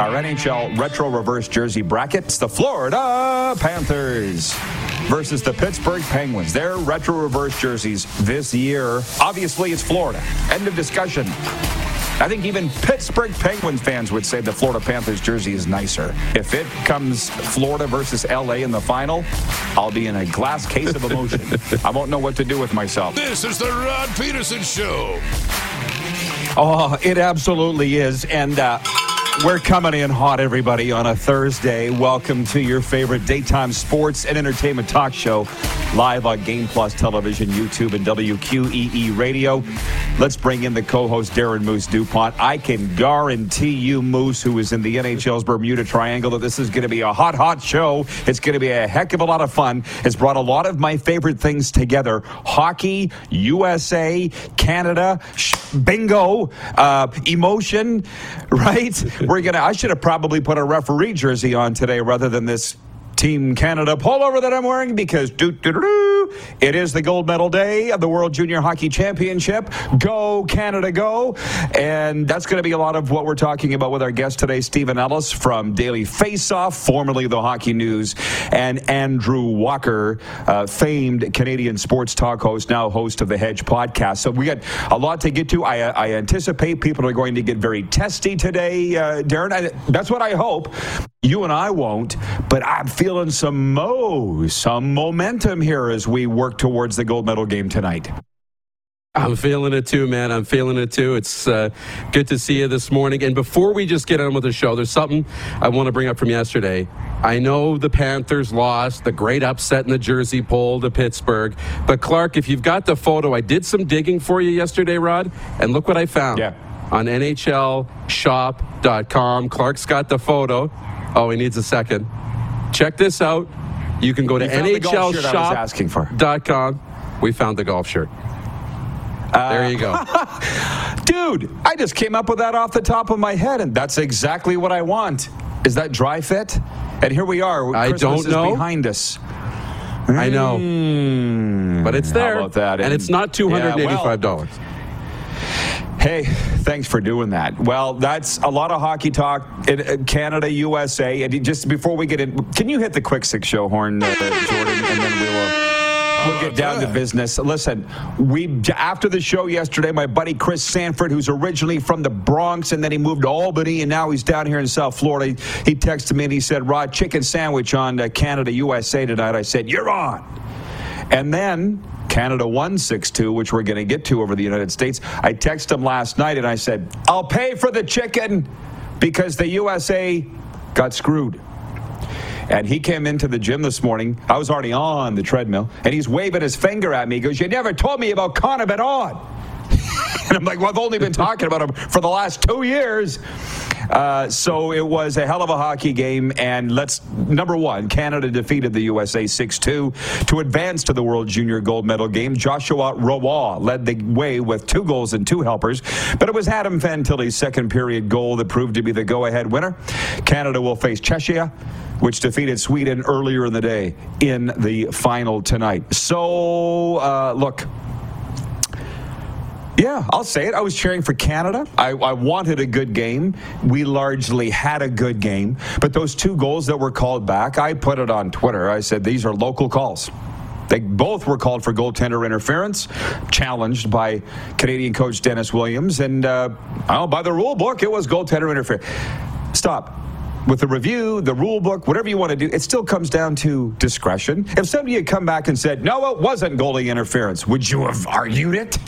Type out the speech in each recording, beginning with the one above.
Our NHL retro reverse jersey brackets the Florida Panthers versus the Pittsburgh Penguins. Their retro reverse jerseys this year. Obviously, it's Florida. End of discussion. I think even Pittsburgh Penguins fans would say the Florida Panthers jersey is nicer. If it comes Florida versus LA in the final, I'll be in a glass case of emotion. I won't know what to do with myself. This is the Rod Peterson Show. Oh, it absolutely is. And uh, we're coming in hot, everybody, on a Thursday. Welcome to your favorite daytime sports and entertainment talk show, live on Game Plus Television, YouTube, and WQEE Radio. Let's bring in the co host, Darren Moose DuPont. I can guarantee you, Moose, who is in the NHL's Bermuda Triangle, that this is going to be a hot, hot show. It's going to be a heck of a lot of fun. It's brought a lot of my favorite things together hockey, USA, Canada, bingo, uh, emotion, right? We're to, I should have probably put a referee jersey on today rather than this Team Canada pullover that I'm wearing because doo, doo, doo, it is the gold medal day of the World Junior Hockey Championship. Go, Canada, go. And that's going to be a lot of what we're talking about with our guest today, Steven Ellis from Daily Faceoff, formerly the Hockey News, and Andrew Walker, uh, famed Canadian sports talk host, now host of the Hedge podcast. So we got a lot to get to. I, I anticipate people are going to get very testy today, uh, Darren. I, that's what I hope. You and I won't, but I'm feeling some mo, some momentum here as we work towards the gold medal game tonight. I'm feeling it too, man. I'm feeling it too. It's uh, good to see you this morning. And before we just get on with the show, there's something I want to bring up from yesterday. I know the Panthers lost, the great upset in the Jersey poll to Pittsburgh. But Clark, if you've got the photo, I did some digging for you yesterday, Rod, and look what I found. Yeah. On NHLShop.com. Clark's got the photo. Oh, he needs a second. Check this out. You can go to You golf shirt I was asking for. NHLShop.com. We found the golf shirt. there you go. Dude, I just came up with that off the top of my head, and that's exactly what I want. Is that dry fit? And here we are. I Christmas don't know. Is behind us. I know. Mm, But it's how there. that? And, it's not $285. Hey, thanks for doing that. Well, that's a lot of hockey talk in uh, Canada, USA. And just before we get in, can you hit the quick six show horn, uh, Jordan, and then we will. We'll get down to business. Listen, we after the show yesterday, my buddy Chris Sanford, who's originally from the Bronx and then he moved to Albany and now he's down here in South Florida. He texted me and he said, "Rod, chicken sandwich on uh, Canada USA tonight." I said, "You're on." And then Canada won 6 2, which we're going to get to over the United States. I texted him last night and I said, I'll pay for the chicken because the USA got screwed. And he came into the gym this morning. I was already on the treadmill, and he's waving his finger at me. He goes, You never told me about Connor Bedard. and I'm like, Well, I've only been talking about him for the last two years. Uh, so it was a hell of a hockey game. And let's, number one, Canada defeated the USA 6 2 to advance to the World Junior Gold Medal game. Joshua Roy led the way with two goals and two helpers. But it was Adam Fantilli's second period goal that proved to be the go ahead winner. Canada will face Czechia which defeated Sweden earlier in the day in the final tonight. So, uh, look. Yeah, I'll say it. I was cheering for Canada. I, I, wanted a good game. We largely had a good game. But those two goals that were called back, I put it on Twitter. I said these are local calls. They both were called for goaltender interference, challenged by Canadian coach Dennis Williams. And uh, oh, by the rule book, it was goaltender interference. Stop with the review, the rule book, whatever you want to do, it still comes down to discretion. If somebody had come back and said, no, it wasn't goalie interference, would you have argued it?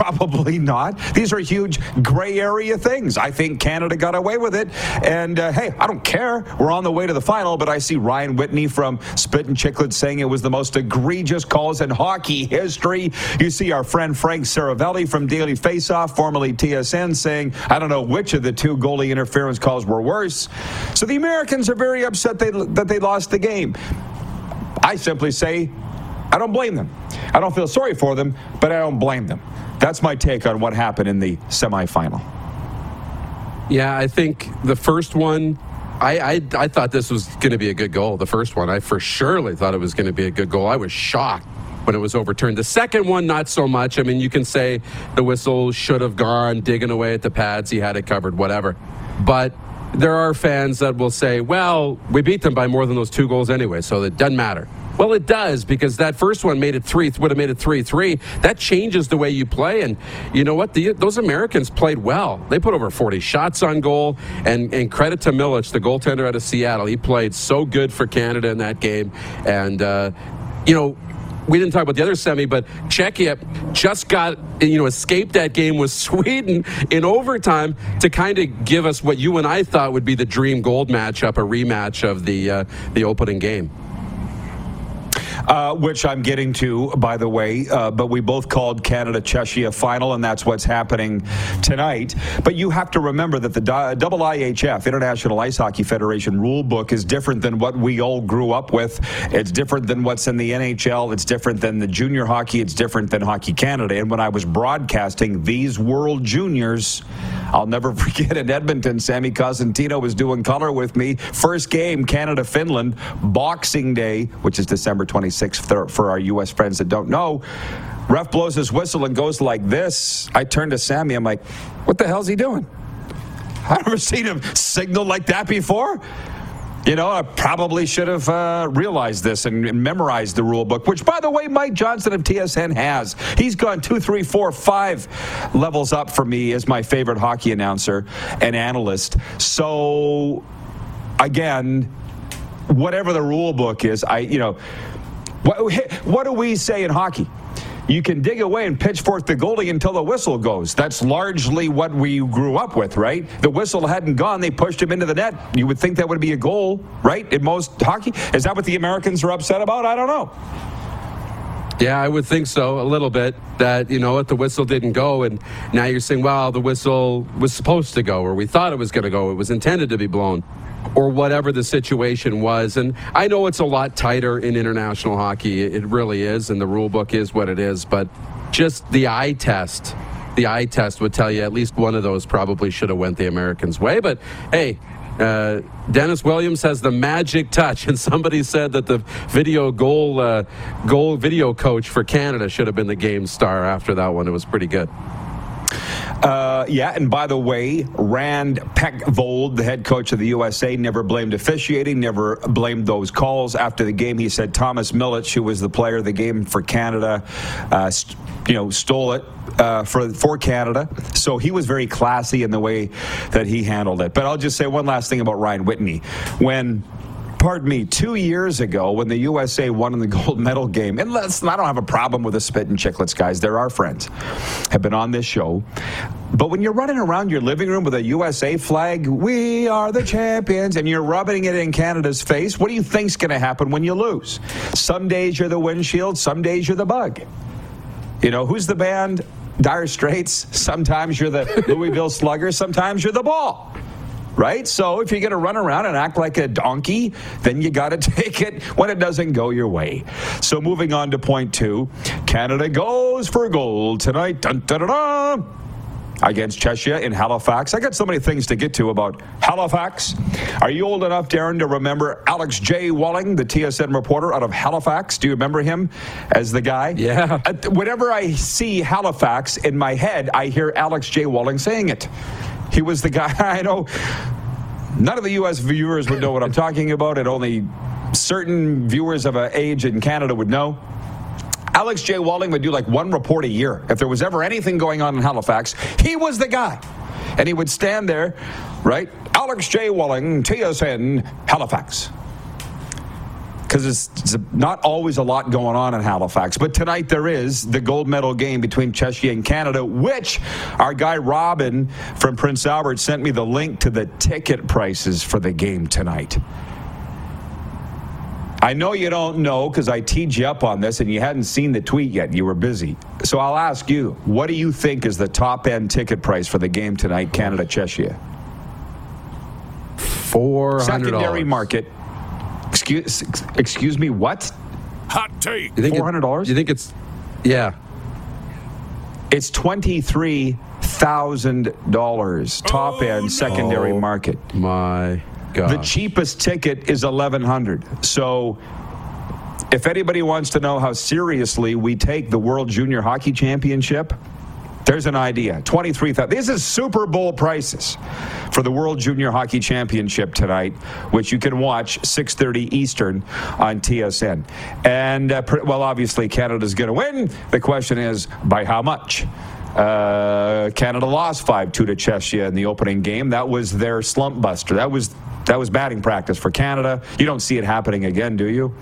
Probably not. These are huge gray area things. I think Canada got away with it. And uh, hey, I don't care. We're on the way to the final, but I see Ryan Whitney from Spit and Chicklets saying it was the most egregious calls in hockey history. You see our friend Frank Seravalli from Daily Faceoff, formerly TSN, saying, I don't know which of the two goalie interference calls were worse. So the Americans are very upset they, that they lost the game. I simply say, I don't blame them. I don't feel sorry for them, but I don't blame them. That's my take on what happened in the semifinal. Yeah, I think the first one, I, I, I thought this was going to be a good goal. The first one, I for surely thought it was going to be a good goal. I was shocked when it was overturned. The second one, not so much. I mean, you can say the whistle should have gone digging away at the pads. He had it covered, whatever. But there are fans that will say, well, we beat them by more than those two goals anyway, so it doesn't matter. Well, it does because that first one made it three, would have made it three three. That changes the way you play, and you know what? The, those Americans played well. They put over 40 shots on goal, and, and credit to Milic, the goaltender out of Seattle. He played so good for Canada in that game, and uh, you know we didn't talk about the other semi, but Czechia just got you know escaped that game with Sweden in overtime to kind of give us what you and I thought would be the dream gold matchup, a rematch of the uh, the opening game uh, which I'm getting to, by the way. Uh, but we both called Canada Czechia final, and that's what's happening tonight. But you have to remember that the double IHF, International Ice Hockey Federation rule book, is different than what we all grew up with. It's different than what's in the NHL. It's different than the junior hockey. It's different than Hockey Canada. And when I was broadcasting these World Juniors, I'll never forget in Edmonton, Sammy Cosentino was doing color with me. First game, Canada Finland, Boxing Day, which is December 26th for our U.S. friends that don't know. Ref blows his whistle and goes like this. I turn to Sammy. I'm like, what the hell's he doing? I've never seen him signal like that before. You know, I probably should have uh, realized this and, and, memorized the rule book, which, by the way, Mike Johnson of TSN has. He's gone two, three, four, five levels up for me as my favorite hockey announcer and analyst. So, again, whatever the rule book is, I, you know, what, what do we say in hockey? You can dig away and pitch forth the goalie until the whistle goes. That's largely what we grew up with, right? The whistle hadn't gone, they pushed him into the net. You would think that would be a goal, right? In most hockey. Is that what the Americans are upset about? I don't know. Yeah, I would think so a little bit. That you know what, the whistle didn't go, and now you're saying, "Well, the whistle was supposed to go, or we thought it was going to go. It was intended to be blown." Or whatever the situation was. And I know it's a lot tighter in international hockey. It really is, and the rule book is what it is. But just the eye test, the eye test would tell you at least one of those probably should have went the Americans' way. But hey. Uh, Dennis Williams has the magic touch, and somebody said that the video goal uh, goal video coach for Canada should have been the game star after that one. It was pretty good. Uh, yeah, and by the way, Rand Pecknold, the head coach of the USA, never blamed officiating, never blamed those calls. After the game, he said Thomas Milic, who was the player of the game for Canada, uh, st- you know, stole it uh, for for Canada. So he was very classy in the way that he handled it. But I'll just say one last thing about Ryan Whitney. When pardon me, two years ago when the USA won in the gold medal game, and let's, I don't have a problem with the spit and Chicklets guys, they're our friends, have been on this show. But when you're running around your living room with a USA flag, we are the champions, and you're rubbing it in Canada's face, what do you think's going to happen when you lose? Some days you're the windshield, some days you're the bug. You know, who's the band? Dire Straits. Sometimes you're the Louisville Slugger, sometimes you're the ball right? So if you're going to run around and act like a donkey, then you got to take it when it doesn't go your way. So moving on to point two, Canada goes for gold tonight. Dun, dun, dun, against Czechia in Halifax. I got so many things to get to about Halifax. Are you old enough, Darren, to remember Alex J. Walling, the TSN reporter out of Halifax? Do you remember him as the guy? Yeah. Uh, whenever I see Halifax in my head, I hear Alex J. Walling saying it. He was the guy. I know none of the U.S. viewers would know what I'm talking about, and only certain viewers of an age in Canada would know. Alex J. Walling would do like one report a year. If there was ever anything going on in Halifax, he was the guy. And he would stand there, right? Alex J. Walling, TSN, Halifax. Because it's, not always a lot going on in Halifax. But tonight there is the gold medal game between Czechia and Canada, which our guy Robin from Prince Albert sent me the link to the ticket prices for the game tonight. I know you don't know because I teed you up on this and you hadn't seen the tweet yet. You were busy. So I'll ask you, what do you think is the top end ticket price for the game tonight, Canada Czechia? Four hundred Secondary market. Excuse excuse me, what? Hot take. You think it- $400? You think it's? Yeah. It's twenty-three thousand dollars top oh, end secondary Oh. market. My God. The cheapest ticket is eleven hundred. So if anybody wants to know how seriously we take the World Junior Hockey Championship, there's an idea. Twenty-three thousand. This is Super Bowl prices for the World Junior Hockey Championship tonight, which you can watch 6:30 Eastern on TSN. And uh, well, obviously Canada's going to win. The question is by how much. Uh, Canada lost 5-2 to Czechia in the opening game. That was their slump buster. That was that was batting practice for Canada. You don't see it happening again, do you?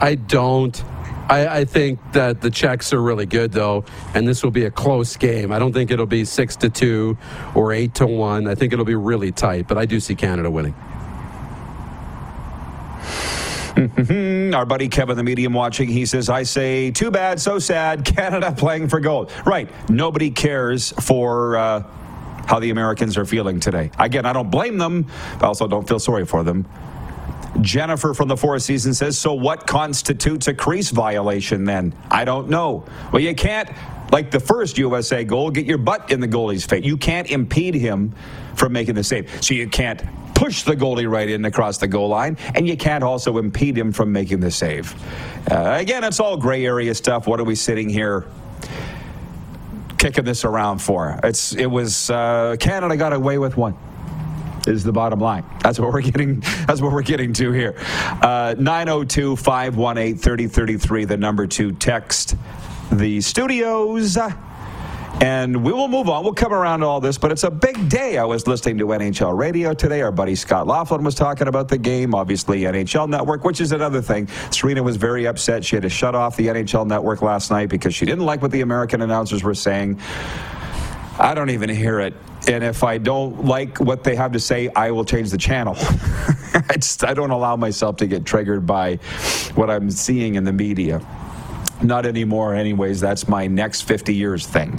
I don't. I, I think that the Czechs are really good though, and this will be a close game. I don't think it'll be six to two or eight to one. I think it'll be really tight, but I do see Canada winning. Our buddy Kevin, the medium watching, he says, I say, too bad, so sad, Canada playing for gold. Right. Nobody cares for uh, how the Americans are feeling today. Again, I don't blame them, but also don't feel sorry for them. Jennifer from the Four Seasons says, So what constitutes a crease violation then? I don't know. Well, you can't, like the first USA goal, get your butt in the goalie's face. You can't impede him from making the save. So you can't push the goalie right in across the goal line, and you can't also impede him from making the save. Uh, again, it's all gray area stuff. What are we sitting here? Kicking this around for. It's it was uh, Canada got away with one is the bottom line. That's what we're getting. That's what we're getting to here. Uh, 902-518-3033, the number to text the studios. And we will move on. We'll come around to all this, but it's a big day. I was listening to NHL radio today. Our buddy Scott Laughlin was talking about the game. Obviously, NHL Network, which is another thing. Serena was very upset. She had to shut off the NHL Network last night because she didn't like what the American announcers were saying. I don't even hear it. And if I don't like what they have to say, I will change the channel. I, just, I don't allow myself to get triggered by what I'm seeing in the media. Not anymore, anyways. That's my next 50 years thing.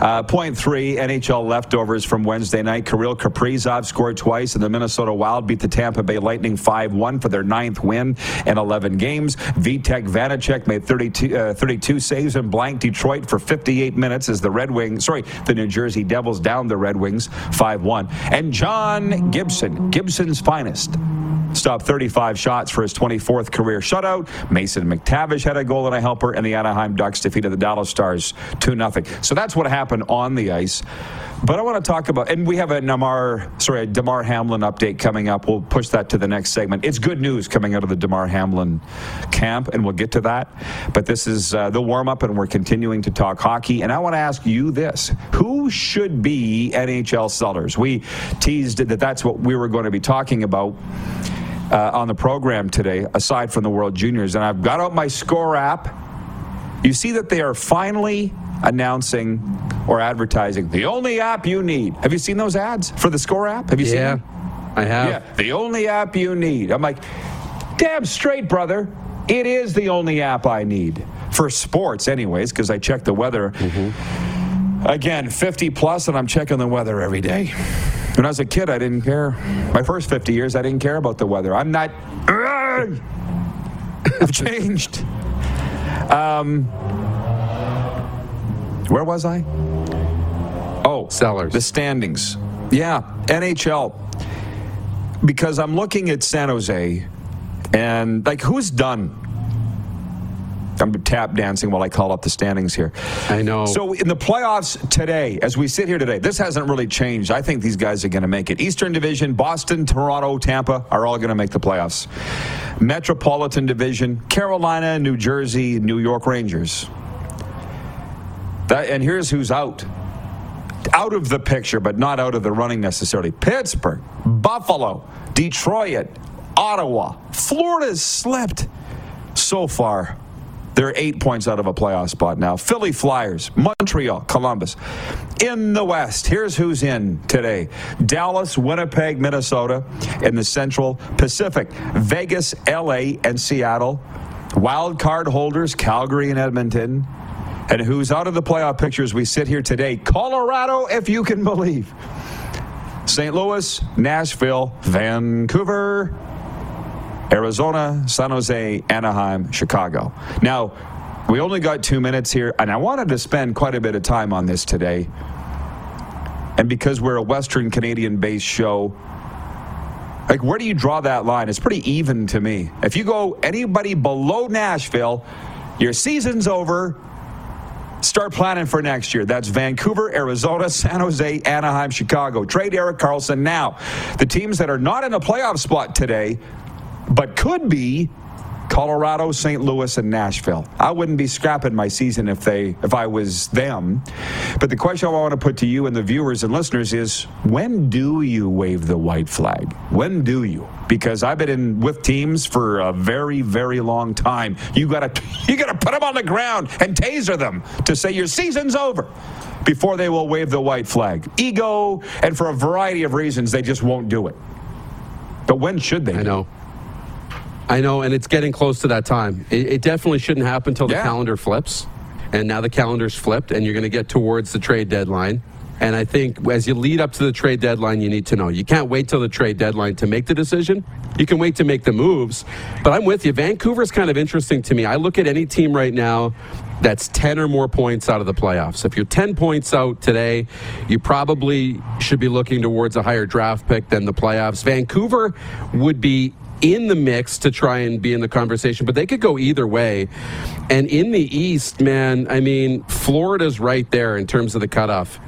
Uh, point three NHL leftovers from Wednesday night. Kirill Kaprizov scored twice, and the Minnesota Wild beat the Tampa Bay Lightning 5 1 for their ninth win in 11 games. Vitek Vanacek made 32, uh, 32 saves and blank Detroit for 58 minutes as the Red Wings, sorry, the New Jersey Devils down the Red Wings 5 1. And John Gibson, Gibson's finest stopped 35 shots for his 24th career shutout. Mason McTavish had a goal and a helper, and the Anaheim Ducks defeated the Dallas Stars 2 0. So that's what happened on the ice. But I want to talk about, and we have a Namar, sorry, a Damar Hamlin update coming up. We'll push that to the next segment. It's good news coming out of the Damar Hamlin camp, and we'll get to that. But this is uh, the warm up, and we're continuing to talk hockey. And I want to ask you this Who should be NHL sellers? We teased that that's what we were going to be talking about. Uh, on the program today, aside from the World Juniors, and I've got out my score app. You see that they are finally announcing or advertising the only app you need. Have you seen those ads for the score app? Have you seen Yeah? I have. Yeah, the only app you need. I'm like, damn straight, brother. It is the only app I need for sports, anyways, because I check the weather. Mm-hmm. Again, 50 plus, and I'm checking the weather every day. When I was a kid, I didn't care. My first 50 years, I didn't care about the weather. I'm not. I've changed. Um, where was I? Oh, Sellers. The standings. Yeah, NHL. Because I'm looking at San Jose, and like, who's done? I'm tap dancing while I call up the standings here. I know. So in the playoffs today, as we sit here today, this hasn't really changed. I think these guys are going to make it. Eastern Division, Boston, Toronto, Tampa are all going to make the playoffs. Metropolitan Division, Carolina, New Jersey, New York Rangers. That, and here's who's out. Out of the picture, but not out of the running necessarily. Pittsburgh, Buffalo, Detroit, Ottawa. Florida's slipped so far. They're eight points out of a playoff spot now. Philly Flyers, Montreal, Columbus. In the West, here's who's in today Dallas, Winnipeg, Minnesota. In the Central Pacific, Vegas, LA, and Seattle. Wild card holders, Calgary and Edmonton. And who's out of the playoff picture as we sit here today? Colorado, if you can believe. St. Louis, Nashville, Vancouver, Arizona, San Jose, Anaheim, Chicago. Now, we only got two minutes here, and I wanted to spend quite a bit of time on this today. And because we're a Western Canadian based show, like, where do you draw that line? It's pretty even to me. If you go anybody below Nashville, your season's over. Start planning for next year. That's Vancouver, Arizona, San Jose, Anaheim, Chicago. Trade Erik Karlsson now. The teams that are not in a playoff spot today but could be Colorado, St. Louis, and Nashville. I wouldn't be scrapping my season if they if I was them. But the question I want to put to you and the viewers and listeners is when do you wave the white flag? When do you? Because I've been in with teams for a very, very long time. You gotta you gotta put them on the ground and taser them to say your season's over before they will wave the white flag. Ego and for a variety of reasons they just won't do it. But when should they? I know. I know, and it's getting close to that time. It, it definitely shouldn't happen until the Yeah. calendar flips. And now the calendar's flipped, and you're going to get towards the trade deadline. And I think as you lead up to the trade deadline, you need to know. You can't wait till the trade deadline to make the decision. You can wait to make the moves. But I'm with you. Vancouver's kind of interesting to me. I look at any team right now that's 10 or more points out of the playoffs. If you're 10 points out today, you probably should be looking towards a higher draft pick than the playoffs. Vancouver would be in the mix to try and be in the conversation, but they could go either way. And in the East, man, I mean, Florida's right there in terms of the cutoff.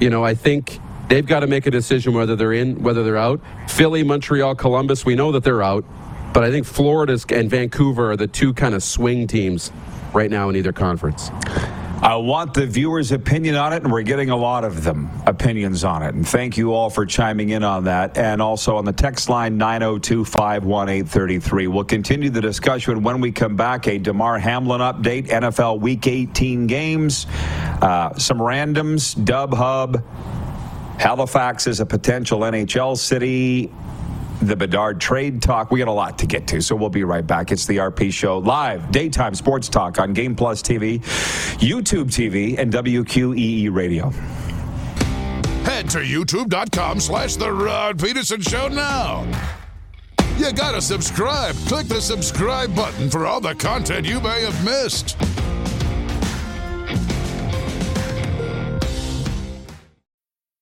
You know, I think they've got to make a decision whether they're in, whether they're out. Philly, Montreal, Columbus, we know that they're out, but I think Florida's and Vancouver are the two kind of swing teams right now in either conference. I want the viewers' opinion on it, and we're getting a lot of them opinions on it. And thank you all for chiming in on that. And also on the text line 902 51833. We'll continue the discussion when we come back. A Damar Hamlin update, NFL Week 18 games, uh, some randoms, Dub Hub. Halifax is a potential NHL city the Bedard trade talk. We got a lot to get to, so we'll be right back. It's the RP Show live, daytime sports talk on Game Plus TV, YouTube TV, and WQEE Radio. Head to youtube.com slash The Rod Peterson Show now. You gotta subscribe. Click the subscribe button for all the content you may have missed.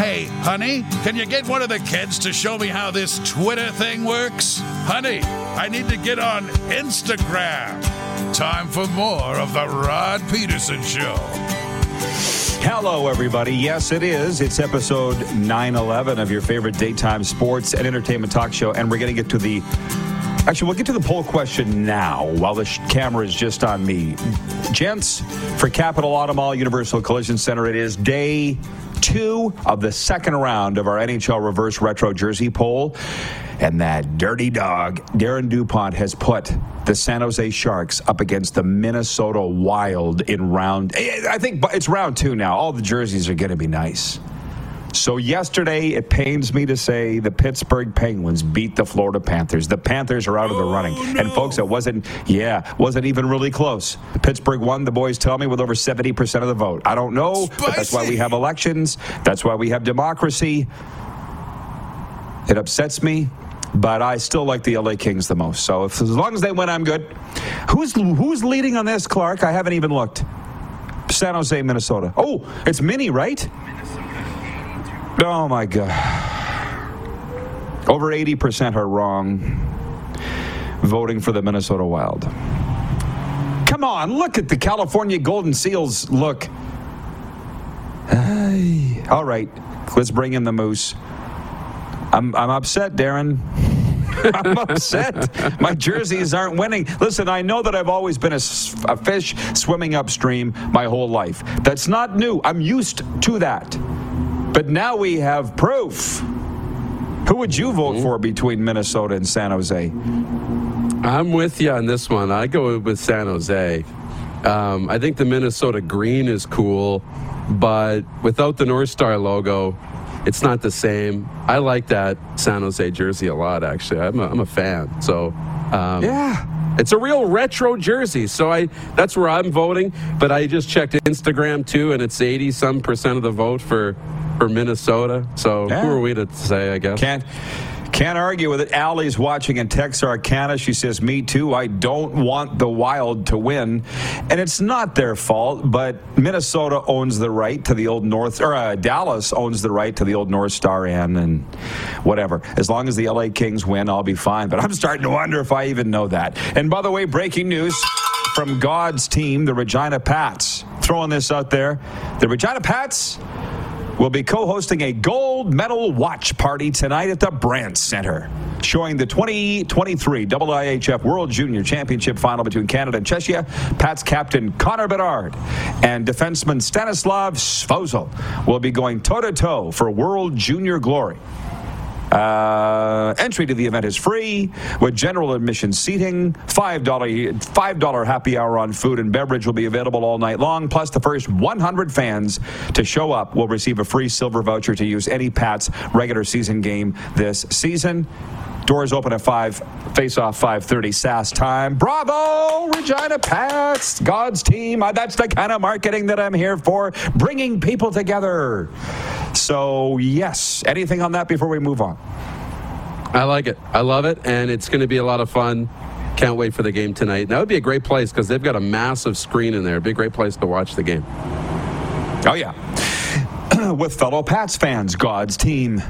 Hey, honey, can you get one of the kids to show me how this Twitter thing works? Honey, I need to get on Instagram. Time for more of The Rod Peterson Show. Hello, everybody. Yes, it is. It's episode 911 of your favorite daytime sports and entertainment talk show. And we're going to get to the. Actually, we'll get to the poll question now while the sh- camera is just on me. Gents, for Capital Automall Universal Collision Center, it is day two of the second round of our NHL Reverse Retro Jersey poll. And that dirty dog, Darren DuPont, has put the San Jose Sharks up against the Minnesota Wild in round. I think it's round two now. All the jerseys are going to be nice. So yesterday, it pains me to say the Pittsburgh Penguins beat the Florida Panthers. The Panthers are out of the oh, running, Oh, no. and folks, it wasn't. Yeah, wasn't even really close. Pittsburgh won. The boys tell me with over seventy percent of the vote. I don't know, but that's why we have elections. That's why we have democracy. It upsets me, but I still like the LA Kings the most. So if, as long as they win, I'm good. Who's who's leading on this, Clark? I haven't even looked. San Jose, Minnesota. Oh, it's Minnie, right? Oh my God. Over 80% are wrong voting for the Minnesota Wild. Come on, look at the California Golden Seals. Look. All right, let's bring in the Moose. I'm, I'm upset, Darren. I'm upset. My jerseys aren't winning. Listen, I know that I've always been a fish swimming upstream my whole life. That's not new. I'm used to that. But now we have proof. Who would you vote for between Minnesota and San Jose? I'm with you on this one. I go with San Jose. Um, I think the Minnesota green is cool, but without the North Star logo, it's not the same. I like that San Jose jersey a lot, actually. I'm a, I'm a fan. So, um, Yeah. It's a real retro jersey, so I that's where I'm voting. But I just checked Instagram too, and it's 80 some percent of the vote for for Minnesota. So Yeah. who are we to say? I guess. Can't can't argue with it. Allie's watching in Texarkana. She says, "Me too. I don't want the Wild to win, and it's not their fault. But Minnesota owns the right to the old North, or uh, Dallas owns the right to the old North Star Inn, and whatever. As long as the LA Kings win, I'll be fine. But I'm starting to wonder if I even know that. And by the way, breaking news." From God's team, the Regina Pats. Throwing this out there. The Regina Pats will be co-hosting a gold medal watch party tonight at the Brandt Center, showing the 2023 IIHF World Junior Championship final between Canada and Czechia. Pat's captain Connor Bedard and defenseman Stanislav Svozil will be going toe-to-toe for World Junior glory. Uh, entry to the event is free with general admission seating. $5, $5 happy hour on food and beverage will be available all night long. Plus, the first 100 fans to show up will receive a free silver voucher to use any Pats regular season game this season. Doors open at 5, face off 5.30 SAS time. Bravo, Regina Pats, God's team. Uh, That's the kind of marketing that I'm here for, bringing people together. So, yes, anything on that before we move on? I like it. I love it, and it's going to be a lot of fun. Can't wait for the game tonight. That would be a great place because they've got a massive screen in there. It'd be a great place to watch the game. Oh, yeah. With fellow Pats fans, God's team.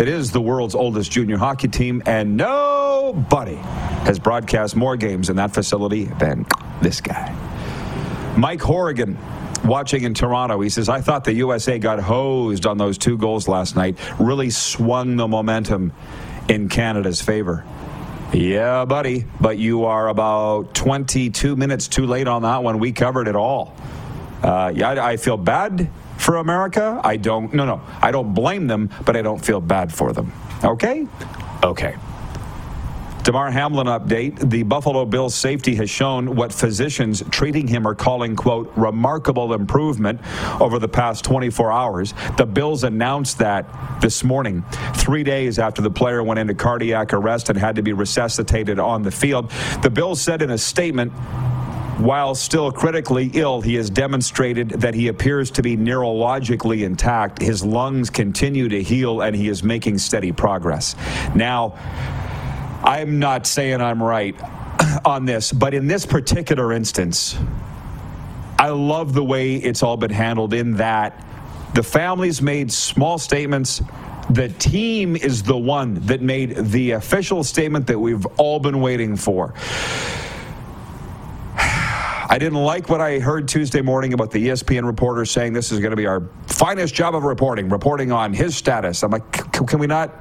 It is the world's oldest junior hockey team, and nobody has broadcast more games in that facility than this guy. Mike Horrigan, watching in Toronto, he says, I thought the USA got hosed on those two goals last night, really swung the momentum in Canada's favor. Yeah, buddy, but you are about 22 minutes too late on that one. We covered it all. Uh, yeah, I, I feel bad for America. I don't, no, no, I don't blame them, but I don't feel bad for them. Okay? Okay. Damar Hamlin update. The Buffalo Bills safety has shown what physicians treating him are calling, quote, remarkable improvement over the past 24 hours. The Bills announced that this morning, three days after the player went into cardiac arrest and had to be resuscitated on the field. The Bills said in a statement, while still critically ill, he has demonstrated that he appears to be neurologically intact. His lungs continue to heal and he is making steady progress. Now, I'm not saying I'm right on this, but in this particular instance, I love the way it's all been handled in that the families made small statements. The team is the one that made the official statement that we've all been waiting for. I didn't like what I heard Tuesday morning about the ESPN reporter saying this is going to be our finest job of reporting, reporting on his status. I'm like, can we not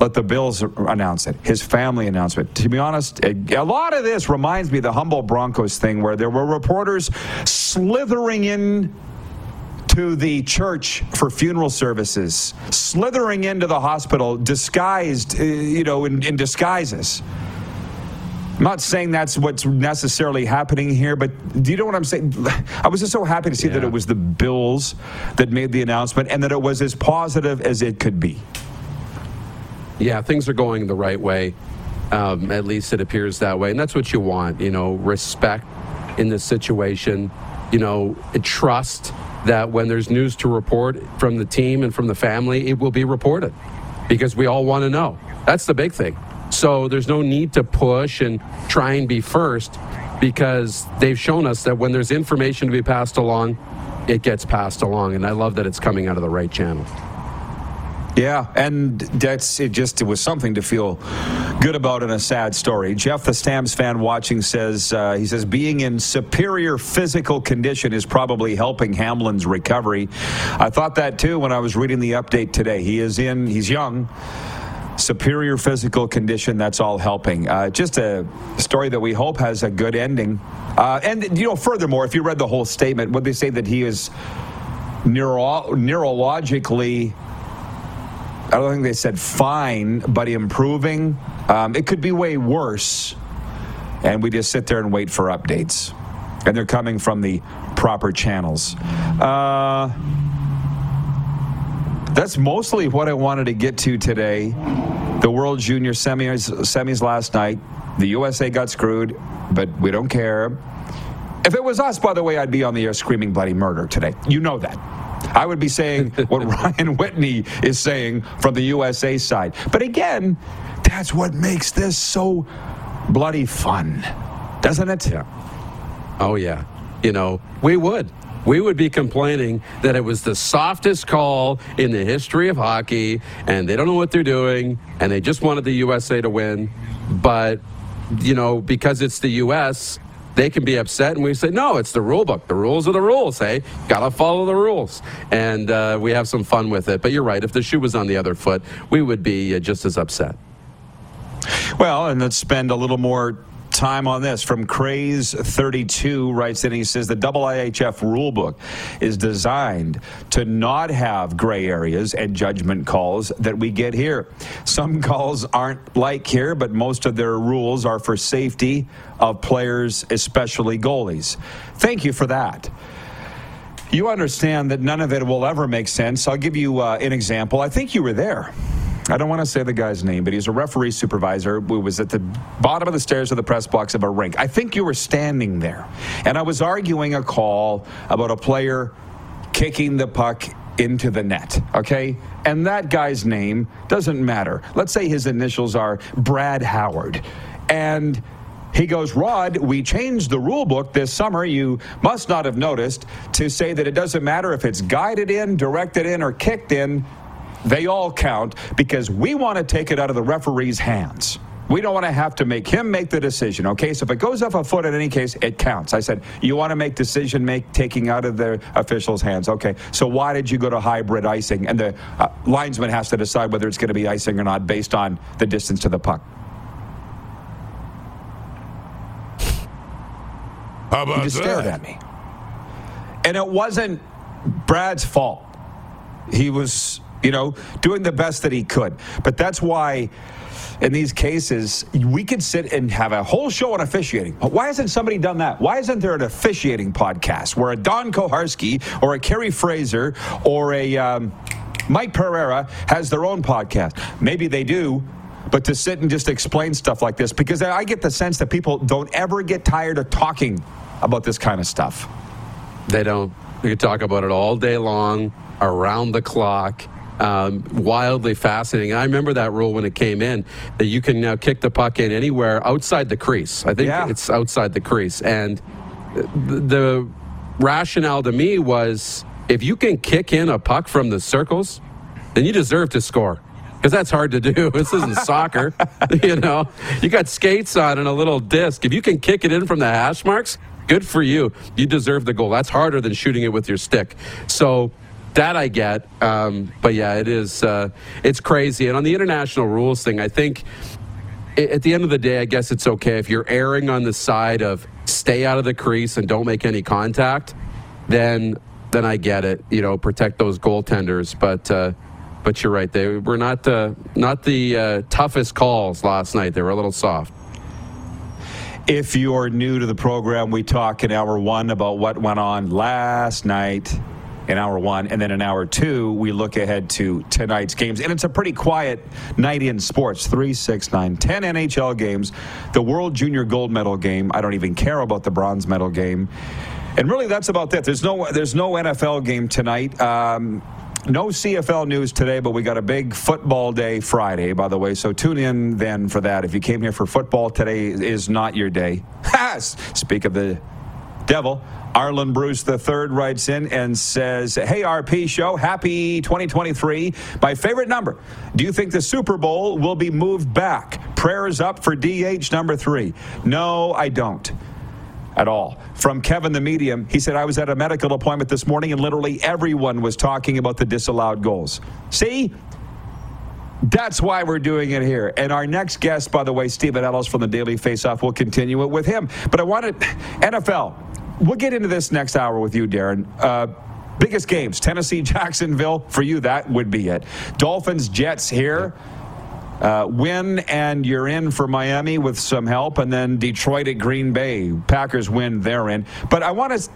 let the Bills announce it, his family announce it. To be honest, a, a lot of this reminds me of the Humboldt Broncos thing where there were reporters slithering in to the church for funeral services, slithering into the hospital disguised, uh, you know, in, in disguises. I'm not saying that's what's necessarily happening here, but do you know what I'm saying? I was just so happy to see yeah. that it was the Bills that made the announcement and that it was as positive as it could be. Yeah, things are going the right way. Um, at least it appears that way. And that's what you want, you know, respect in this situation, you know, trust that when there's news to report from the team and from the family, it will be reported because we all want to know. That's the big thing. So there's no need to push and try and be first because they've shown us that when there's information to be passed along, it gets passed along. And I love that it's coming out of the right channel. Yeah, and that's it. Just it was something to feel good about in a sad story. Jeff, the Stamps fan watching, says uh, he says being in superior physical condition is probably helping Hamlin's recovery. I thought that too when I was reading the update today. He is in. He's young superior physical condition. That's all helping. Uh, just a story that we hope has a good ending. Uh, and, you know, furthermore, if you read the whole statement, would they say that he is neuro- neurologically, I don't think they said fine, but improving? Um, it could be way worse. And we just sit there and wait for updates. And they're coming from the proper channels. Uh, that's mostly what I wanted to get to today. The World Junior semis, semis last night. The USA got screwed, but we don't care. If it was us, by the way, I'd be on the air screaming bloody murder today. You know that. I would be saying what Ryan Whitney is saying from the USA side. But again, that's what makes this so bloody fun, doesn't it? Yeah. Oh, yeah. You know, we would we would be complaining that it was the softest call in the history of hockey and they don't know what they're doing and they just wanted the USA to win. But, you know, because it's the U.S., they can be upset and we say no it's the rule book the rules are the rules hey gotta follow the rules and uh, we have some fun with it but you're right if the shoe was on the other foot we would be uh, just as upset well and let's spend a little more time on this from Craze 32 writes in. He says the IIHF rulebook is designed to not have gray areas and judgment calls that we get here. Some calls aren't like here, but most of their rules are for safety of players, especially goalies. Thank you for that. You understand that none of it will ever make sense. I'll give you uh, an example. I think you were there. I don't want to say the guy's name, but he's a referee supervisor who was at the bottom of the stairs of the press box of a rink. I think you were standing there. And I was arguing a call about a player kicking the puck into the net, okay? And that guy's name doesn't matter. Let's say his initials are Brad Howard. And he goes, Rod, we changed the rule book this summer. You must not have noticed to say that it doesn't matter if it's guided in, directed in, or kicked in. They all count because we want to take it out of the referee's hands. We don't want to have to make him make the decision. Okay, so if it goes off a foot in any case, it counts. I said, you want to make decision make taking out of the official's hands. Okay, so why did you go to hybrid icing? And the uh, linesman has to decide whether it's going to be icing or not based on the distance to the puck. How about he just that? stared at me, and it wasn't Brad's fault. He was you know, doing the best that he could. But that's why in these cases, we could sit and have a whole show on officiating. Why hasn't somebody done that? Why isn't there an officiating podcast where a Don Koharski or a Kerry Fraser or a um, Mike Pereira has their own podcast? Maybe they do. But to sit and just explain stuff like this, because I get the sense that people don't ever get tired of talking about this kind of stuff. They don't. We could talk about it all day long, around the clock um, wildly fascinating. I remember that rule when it came in that you can now kick the puck in anywhere outside the crease. I think yeah. it's outside the crease. And the, the rationale to me was if you can kick in a puck from the circles, then you deserve to score because that's hard to do. This isn't soccer, you know. You got skates on and a little disc. If you can kick it in from the hash marks, good for you. You deserve the goal. That's harder than shooting it with your stick. So that I get. Um, but yeah, it is. Uh, it's crazy. And on the international rules thing, I think at the end of the day, I guess it's okay if you're erring on the side of stay out of the crease and don't make any contact. Then, then I get it. You know, protect those goaltenders. But, uh, but you're right. They were not uh, not the uh, toughest calls last night. They were a little soft. If you're new to the program, we talk in hour one about what went on last night in hour one. And then in hour two, we look ahead to tonight's games. And it's a pretty quiet night in sports three, six, nine, 10 NHL games, the World Junior Gold Medal game. I don't even care about the bronze medal game. And really, that's about it. There's no, there's no NFL game tonight. Um, no CFL news today, but we got a big football day Friday, by the way. So tune in then for that. If you came here for football, today is not your day. Speak of the devil. Arland Bruce III writes in and says, Hey, RP show, happy 2023. My favorite number. Do you think the Super Bowl will be moved back? Prayers up for DH number three. No, I don't at all. From Kevin the Medium, he said, I was at a medical appointment this morning and literally everyone was talking about the disallowed goals. See? That's why we're doing it here. And our next guest, by the way, Steven Ellis from the Daily Faceoff, will continue it with him. But I wanted NFL. We'll get into this next hour with you, Darren. Uh, biggest games Tennessee, Jacksonville. For you, that would be it. Dolphins, Jets here. Uh, win and you're in for Miami with some help, and then Detroit at Green Bay. Packers win, they're in. But I want to.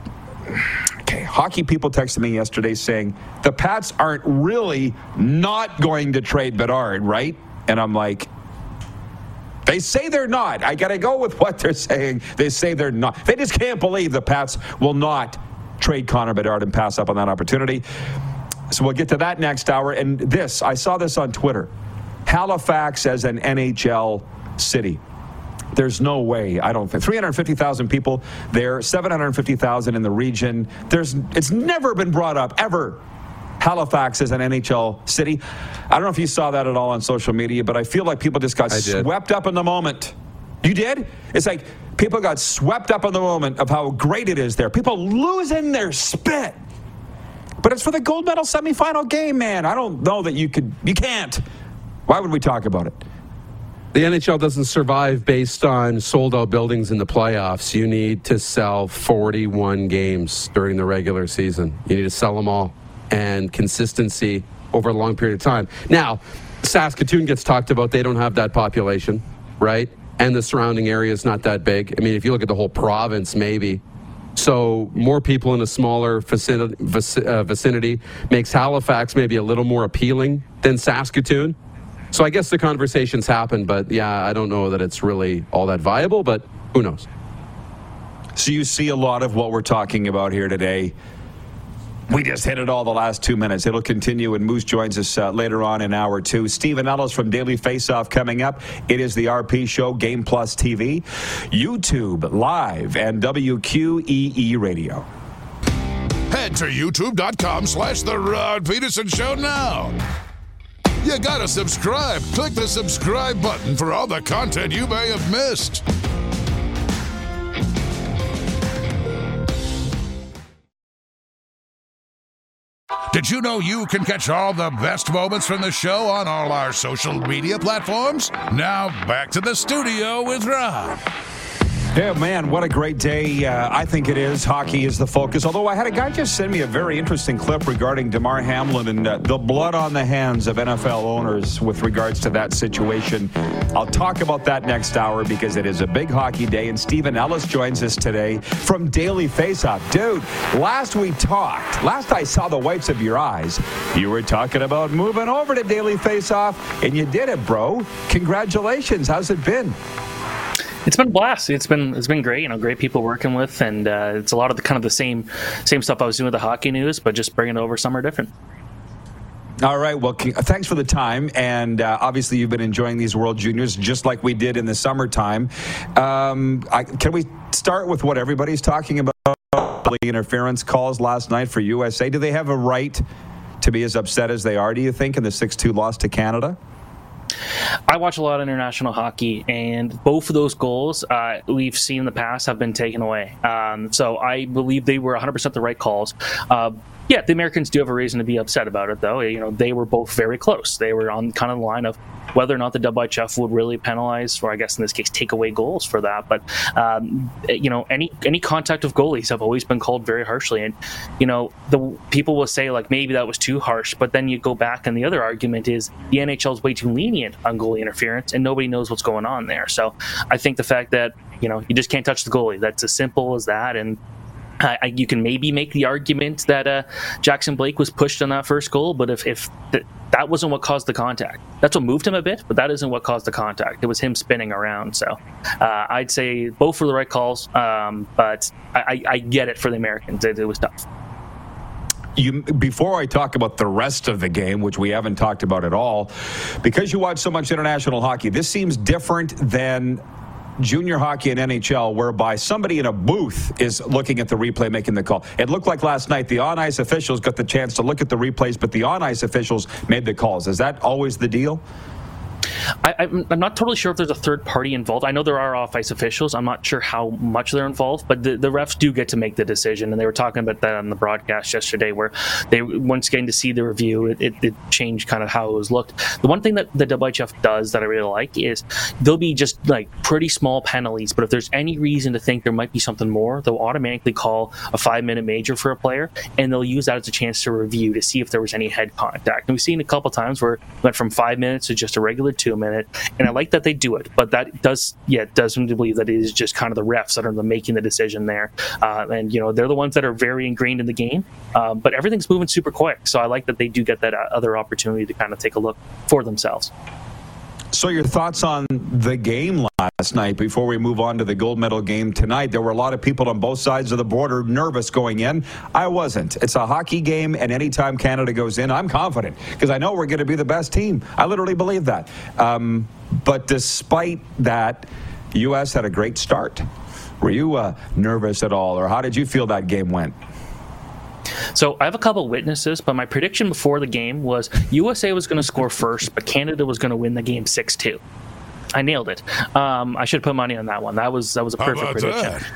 Okay, hockey people texted me yesterday saying the Pats aren't really not going to trade Bedard, right? And I'm like, they say they're not. I got to go with what they're saying. They say they're not. They just can't believe the Pats will not trade Connor Bedard and pass up on that opportunity. So we'll get to that next hour. And this, I saw this on Twitter. Halifax as an NHL city. There's no way. I don't think 350,000 people there, 750,000 in the region. There's it's never been brought up ever. Halifax is an NHL city. I don't know if you saw that at all on social media, but I feel like people just got swept up in the moment. You did? It's like people got swept up in the moment of how great it is there. People losing their spit. But it's for the gold medal semifinal game, man. I don't know that you could you can't. Why would we talk about it? The NHL doesn't survive based on sold out buildings in the playoffs. You need to sell 41 games during the regular season. You need to sell them all and consistency over a long period of time. Now, Saskatoon gets talked about. They don't have that population, right? And the surrounding area is not that big. I mean, if you look at the whole province, maybe. So more people in a smaller vicinity, uh, vicinity makes Halifax maybe a little more appealing than Saskatoon. So I guess the conversations happen, but yeah, I don't know that it's really all that viable, but who knows? So you see a lot of what we're talking about here today. We just hit it all the last two minutes. It'll continue, and Moose joins us uh, later on in hour two. Steven Ellis from Daily Faceoff coming up. It is the RP Show, Game Plus TV, YouTube Live, and WQEE Radio. Head to youtube.com slash The Rod Pedersen Show now. You gotta subscribe. Click the subscribe button for all the content you may have missed. Did you know you can catch all the best moments from the show on all our social media platforms? Now back to the studio with Rod. Yeah, man, what a great day. Uh, I think it is. Hockey is the focus. Although I had a guy just send me a very interesting clip regarding Damar Hamlin and uh, the blood on the hands of NFL owners with regards to that situation. I'll talk about that next hour because it is a big hockey day. And Steven Ellis joins us today from Daily Faceoff. Dude, last we talked, last I saw the whites of your eyes, you were talking about moving over to Daily Faceoff, and you did it, bro. Congratulations. How's it been? It's been a blast. It's been it's been great. You know, great people working with, and uh, it's a lot of the kind of the same same stuff I was doing with the hockey news, but just bringing it over somewhere different. All right. Well, thanks for the time. And uh, obviously, you've been enjoying these World Juniors just like we did in the summertime. Um, I, can we start with what everybody's talking about? Interference calls last night for USA. Do they have a right to be as upset as they are, do you think, in the 6 2 loss to Canada? I watch a lot of international hockey, and both of those goals uh, we've seen in the past have been taken away. Um, so I believe they were 100% the right calls. Uh, yeah, the Americans do have a reason to be upset about it, though. You know, they were both very close. They were on kind of the line of whether or not the IIHF would really penalize, or I guess in this case, take away goals for that. But um, you know, any any contact of goalies have always been called very harshly, and you know, the people will say like maybe that was too harsh, but then you go back and the other argument is the NHL is way too lenient on goalie interference, and nobody knows what's going on there. So I think the fact that You know, you just can't touch the goalie. That's as simple as that. And I, you can maybe make the argument that uh, Jackson Blake was pushed on that first goal, but if, if th- that wasn't what caused the contact, that's what moved him a bit, but that isn't what caused the contact. It was him spinning around. So uh, I'd say both were the right calls, um, but I, I, get it for the Americans. It, it was tough. You, before I talk about the rest of the game, which we haven't talked about at all, because you watch so much international hockey, this seems different than junior hockey and NHL, whereby somebody in a booth is looking at the replay, making the call. It looked like last night the on ice officials got the chance to look at the replays, but the on ice officials made the calls. Is that always the deal? I, am not totally sure if there's a third party involved. I know there are off ice officials. I'm not sure how much they're involved, but the, the refs do get to make the decision. And they were talking about that on the broadcast yesterday, where they once getting to see the review, it, it, it, changed kind of how it was looked. The one thing that the IIHF does that I really like is they'll be just like pretty small penalties, but if there's any reason to think there might be something more, they'll automatically call a five minute major for a player, and they'll use that as a chance to review to see if there was any head contact. And we've seen a couple times where it went from five minutes to just a regular two minute, and I like that they do it. But that does, yeah, does me to believe that it is just kind of the refs that are making the decision there, uh, and you know they're the ones that are very ingrained in the game. Um, but everything's moving super quick, so I like that they do get that uh, other opportunity to kind of take a look for themselves. So, your thoughts on the game last night before we move on to the gold medal game tonight? There were a lot of people on both sides of the border nervous going in. I wasn't. It's a hockey game, and anytime Canada goes in, I'm confident because I know we're going to be the best team. I literally believe that. Um, but despite that, U.S. had a great start. Were you uh, nervous at all, or how did you feel that game went? So I have a couple witnesses, but my prediction before the game was USA was going to score first, but Canada was going to win the game six two. I nailed it. Um, I should put money on that one. That was that was a perfect prediction. That?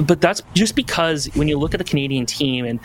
But that's just because when you look at the Canadian team, and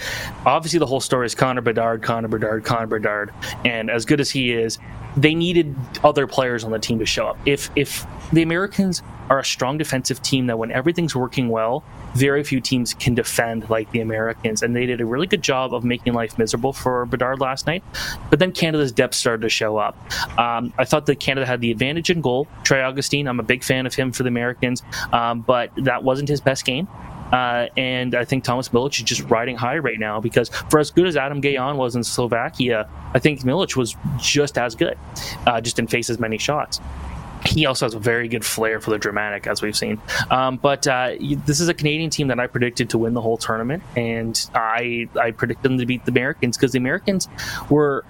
obviously the whole story is Connor Bedard, Connor Bedard, Connor Bedard, and as good as he is, they needed other players on the team to show up. If if the Americans are a strong defensive team that when everything's working well, very few teams can defend like the Americans, and they did a really good job of making life miserable for Bedard last night. But then Canada's depth started to show up. Um, I thought that Canada had the advantage in goal. Trey Augustine, I'm a big fan of him for the Americans, um, but that wasn't his best game. Uh, and I think Thomas Milic is just riding high right now because for as good as Adam Gajan was in Slovakia, I think Milic was just as good, uh, just didn't face as many shots he also has a very good flair for the dramatic, as we've seen. Um, but uh, this is a Canadian team that I predicted to win the whole tournament, and I I predicted them to beat the Americans because the Americans were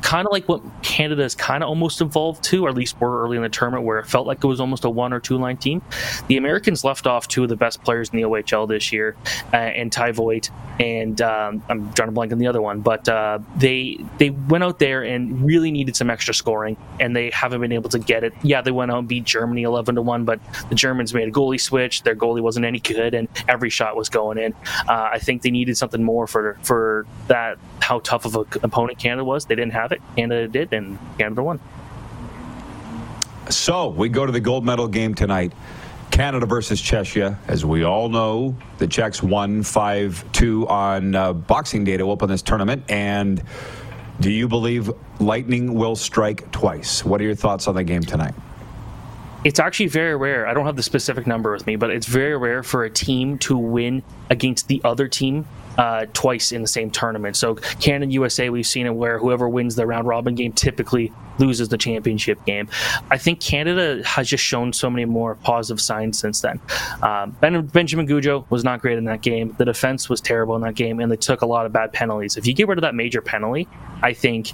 kind of like what Canada is kind of almost involved to, or at least were early in the tournament, where it felt like it was almost a one or two line team. The Americans left off two of the best players in the OHL this year, uh, and Ty Voit, and um, I'm trying to blank on the other one, but uh, they they went out there and really needed some extra scoring, and they haven't been able to get it. Yeah, they went out and beat Germany 11 to one, but the Germans made a goalie switch. Their goalie wasn't any good, and every shot was going in. Uh, I think they needed something more for for that. How tough of an opponent Canada was. They didn't have have it. Canada did, and Canada won. So we go to the gold medal game tonight. Canada versus Czechia. As we all know, the Czechs won 5 2 on uh, Boxing Day to open this tournament. And do you believe lightning will strike twice? What are your thoughts on the game tonight? It's actually very rare. I don't have the specific number with me, but it's very rare for a team to win against the other team uh, twice in the same tournament. So Canada USA, we've seen it where whoever wins the round robin game typically loses the championship game. I think Canada has just shown so many more positive signs since then. Um, ben, Benjamin Gaudreau was not great in that game. The defense was terrible in that game, and they took a lot of bad penalties. If you get rid of that major penalty, I think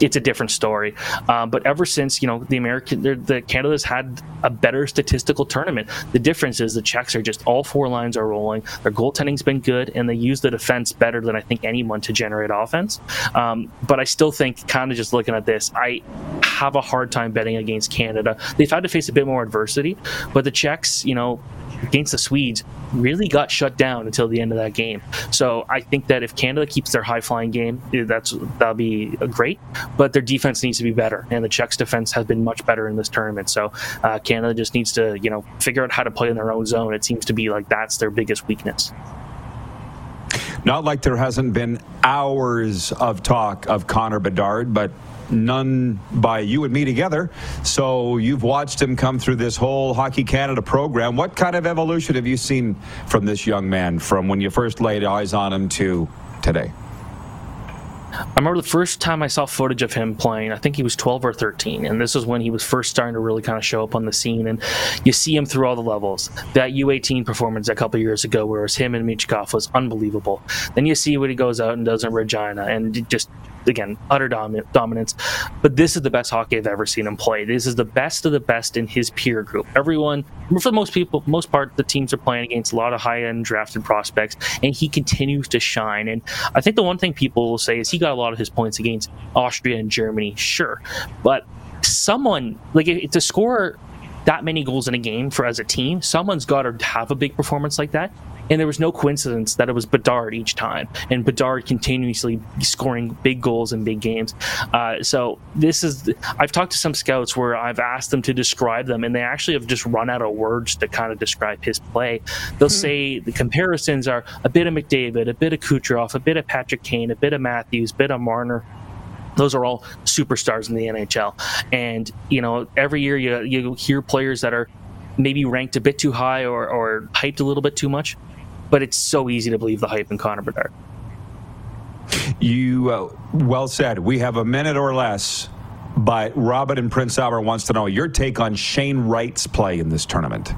it's a different story. Um, but ever since you know the American, the Canada's had a better statistical tournament. The difference is the Czechs are just all four lines are rolling. Their goaltending's been good, and they use the defense better than I think anyone to generate offense. Um, but I still think, kind of just looking at this, I have a hard time betting against Canada. They've had to face a bit more adversity, but the Czechs, you know, against the Swedes really got shut down until the end of that game. So I think that if Canada keeps their high flying game, eh, that's that'll be great. But their defense needs to be better, and the Czechs' defense has been much better in this tournament. So uh, Canada just needs to you know figure out how to play in their own zone. It seems to be like that's their biggest weakness. Not like there hasn't been hours of talk of Connor Bedard, but none by you and me together. So you've watched him come through this whole Hockey Canada program. What kind of evolution have you seen from this young man from when you first laid eyes on him to today? I remember the first time I saw footage of him playing, I think he was 12 or 13, and this was when he was first starting to really kind of show up on the scene. And you see him through all the levels. That U18 performance a couple years ago, where it was him and Michkov, was unbelievable. Then you see what he goes out and does in Regina, and just again utter dom- dominance. But this is the best hockey I've ever seen him play. This is the best of the best in his peer group. Everyone, for the most people, most part, the teams are playing against a lot of high end drafted prospects, and he continues to shine. And I think the one thing people will say is he got a lot of his points against Austria and Germany, sure, but someone like to score that many goals in a game for as a team, someone's got to have a big performance like that. And there was no coincidence that it was Bedard each time, and Bedard continuously scoring big goals in big games. Uh, so this is, I've talked to some scouts where I've asked them to describe them, and they actually have just run out of words to kind of describe his play. They'll mm-hmm. say the comparisons are a bit of McDavid, a bit of Kucherov, a bit of Patrick Kane, a bit of Matthews, a bit of Marner those are all superstars in the NHL. And you know, every year you you hear players that are maybe ranked a bit too high or, or hyped a little bit too much but it's so easy to believe the hype in Connor Bedard. You uh, well said. We have a minute or less, but Robin and Prince Albert wants to know your take on Shane Wright's play in this tournament.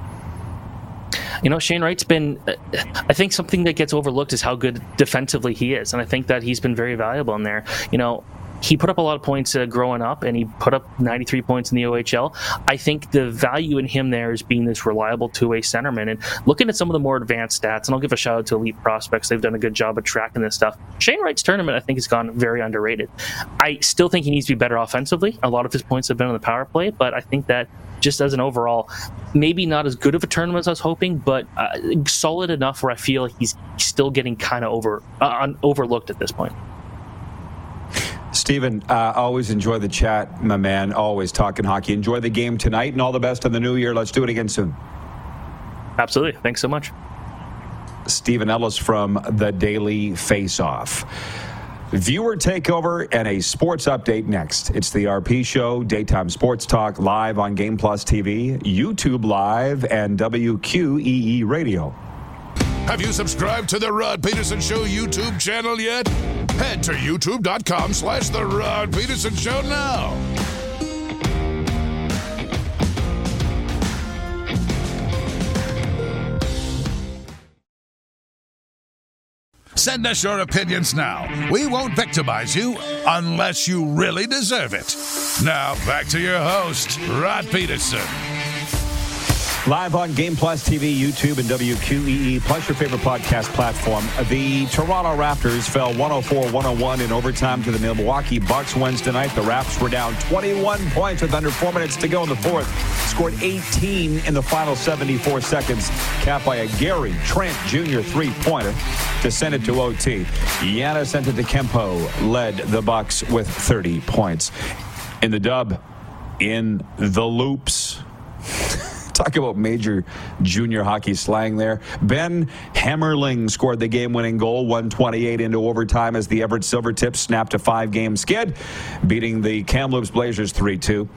You know, Shane Wright's been, I think something that gets overlooked is how good defensively he is. And I think that he's been very valuable in there. You know, he put up a lot of points uh, growing up, and he put up 93 points in the OHL. I think the value in him there is being this reliable two-way centerman. And looking at some of the more advanced stats, and I'll give a shout out to Elite Prospects. They've done a good job of tracking this stuff. Shane Wright's tournament, I think, has gone very underrated. I still think he needs to be better offensively. A lot of his points have been on the power play, but I think that just as an overall, maybe not as good of a tournament as I was hoping, but uh, solid enough where I feel he's still getting kind of over uh, overlooked at this point. Steven, uh, always enjoy the chat, my man. Always talking hockey. Enjoy the game tonight and all the best in the new year. Let's do it again soon. Absolutely. Thanks so much. Steven Ellis from the Daily Face Off. Viewer takeover and a sports update next. It's the RP Show, daytime sports talk live on Game Plus TV, YouTube Live, and WQEE Radio. Have you subscribed to the Rod Pedersen Show YouTube channel yet? Head to youtube.com slash the Rod Pedersen Show now. Send us your opinions now. We won't victimize you unless you really deserve it. Now, back to your host, Rod Pedersen. Live on Game Plus TV, YouTube, and WQEE, plus your favorite podcast platform. The Toronto Raptors fell 104-101 in overtime to the Milwaukee Bucks Wednesday night. The Raps were down 21 points with under four minutes to go in the fourth. Scored 18 in the final 74 seconds, capped by a Gary Trent Jr. three-pointer to send it to OT. Giannis Antetokounmpo led the Bucks with 30 points. In the dub, in the loops. Talk about major junior hockey slang there. Ben Hemmerling scored the game winning goal, 128 into overtime as the Everett Silvertips snapped a five game skid, beating the Kamloops Blazers 3 2.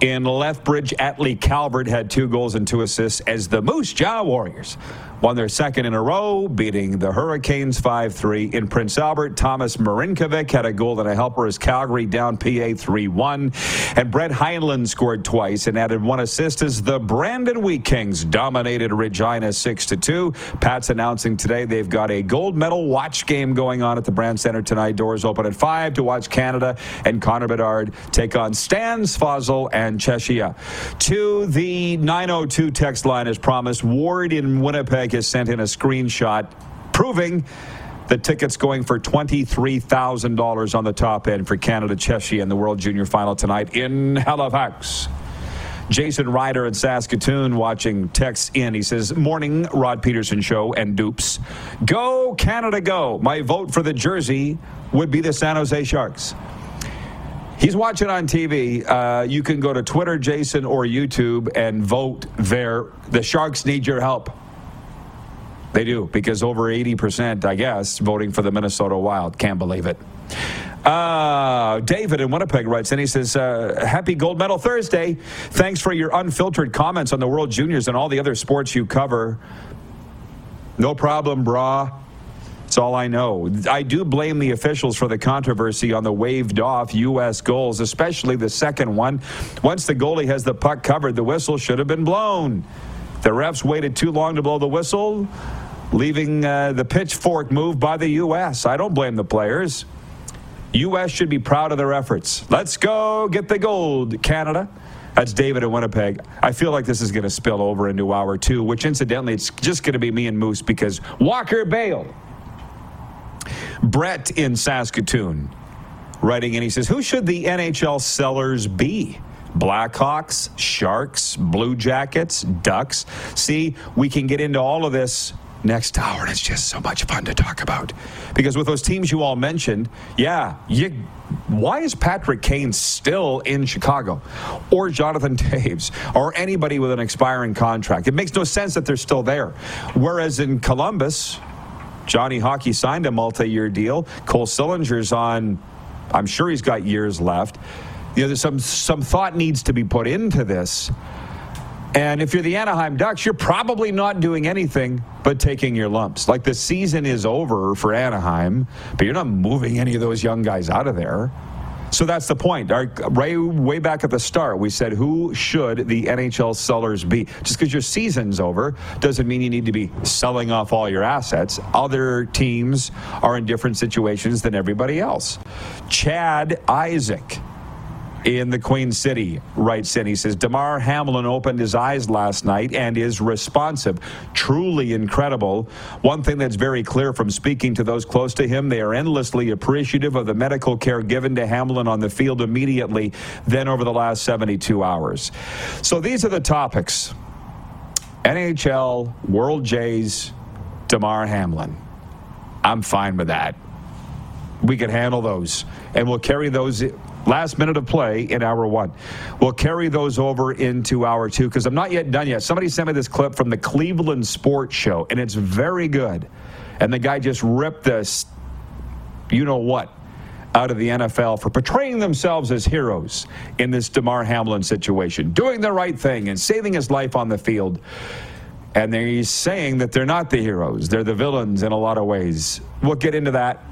In Lethbridge, Atley Calvert had two goals and two assists as the Moose Jaw Warriors won their second in a row, beating the Hurricanes 5 3. In Prince Albert, Thomas Marinkovic had a goal and a helper as Calgary down PA 3 1. And Brett Heinlein scored twice and added one assist as the Brandon Wheat Kings dominated Regina 6 2. Pat's announcing today they've got a gold medal watch game going on at the Brandt Center tonight. Doors open at 5 to watch Canada and Connor Bedard take on Stan Svozil and Czechia. To the 902 text line as promised, Ward in Winnipeg has sent in a screenshot proving the tickets going for $23,000 on the top end for Canada Czechia in the World Junior Final tonight in Halifax. Jason Ryder in Saskatoon watching texts in. He says, Morning, Rod Pedersen Show and dupes. Go, Canada, go. My vote for the jersey would be the San Jose Sharks. He's watching on TV. Uh, you can go to Twitter, Jason, or YouTube and vote there. The Sharks need your help. They do, because over 80%, I guess, voting for the Minnesota Wild. Can't believe it. Uh, David in Winnipeg writes, and he says, uh, Happy Gold Medal Thursday. Thanks for your unfiltered comments on the World Juniors and all the other sports you cover. No problem, brah. That's all I know. I do blame the officials for the controversy on the waved off U.S. goals, especially the second one. Once the goalie has the puck covered, the whistle should have been blown. The refs waited too long to blow the whistle, leaving uh, the pitchfork move by the U.S. I don't blame the players. U.S. should be proud of their efforts. Let's go get the gold, Canada. That's David in Winnipeg. I feel like this is going to spill over into hour two, which incidentally, it's just going to be me and Moose because Walker bailed. Brett in Saskatoon writing, and he says, Who should the NHL sellers be? Blackhawks, Sharks, Blue Jackets, Ducks. See, we can get into all of this next hour, and it's just so much fun to talk about. Because with those teams you all mentioned, yeah, you, why is Patrick Kane still in Chicago? Or Jonathan Toews? Or anybody with an expiring contract? It makes no sense that they're still there. Whereas in Columbus, Johnny Hockey signed a multi year deal. Cole Sillinger's on, I'm sure he's got years left. You know, there's some, some thought needs to be put into this. And if you're the Anaheim Ducks, you're probably not doing anything but taking your lumps. Like the season is over for Anaheim, but you're not moving any of those young guys out of there. So that's the point. Our, right, way back at the start, we said, who should the NHL sellers be? Just because your season's over doesn't mean you need to be selling off all your assets. Other teams are in different situations than everybody else. Chad Isaac in the Queen City writes in. He says, Damar Hamlin opened his eyes last night and is responsive. Truly incredible. One thing that's very clear from speaking to those close to him, they are endlessly appreciative of the medical care given to Hamlin on the field immediately, then over the last 72 hours. So these are the topics NHL, World Jays, Damar Hamlin. I'm fine with that. We can handle those. And we'll carry those last minute of play in hour one. We'll carry those over into hour two because I'm not yet done yet. Somebody sent me this clip from the Cleveland Sports Show, and it's very good. And the guy just ripped this, you know what, out of the NFL for portraying themselves as heroes in this Damar Hamlin situation, doing the right thing and saving his life on the field. And he's saying that they're not the heroes, they're the villains in a lot of ways. We'll get into that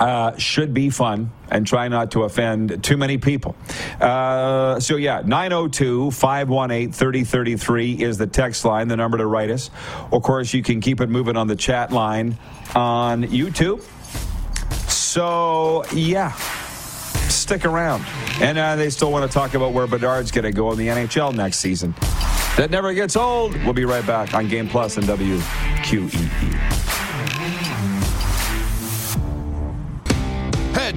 uh, should be fun and try not to offend too many people. Uh, so, yeah, 902 518 3033 is the text line, the number to write us. Of course, you can keep it moving on the chat line on YouTube. So, yeah, stick around. And uh, they still want to talk about where Bedard's going to go in the NHL next season. That never gets old. We'll be right back on Game Plus and WQEE.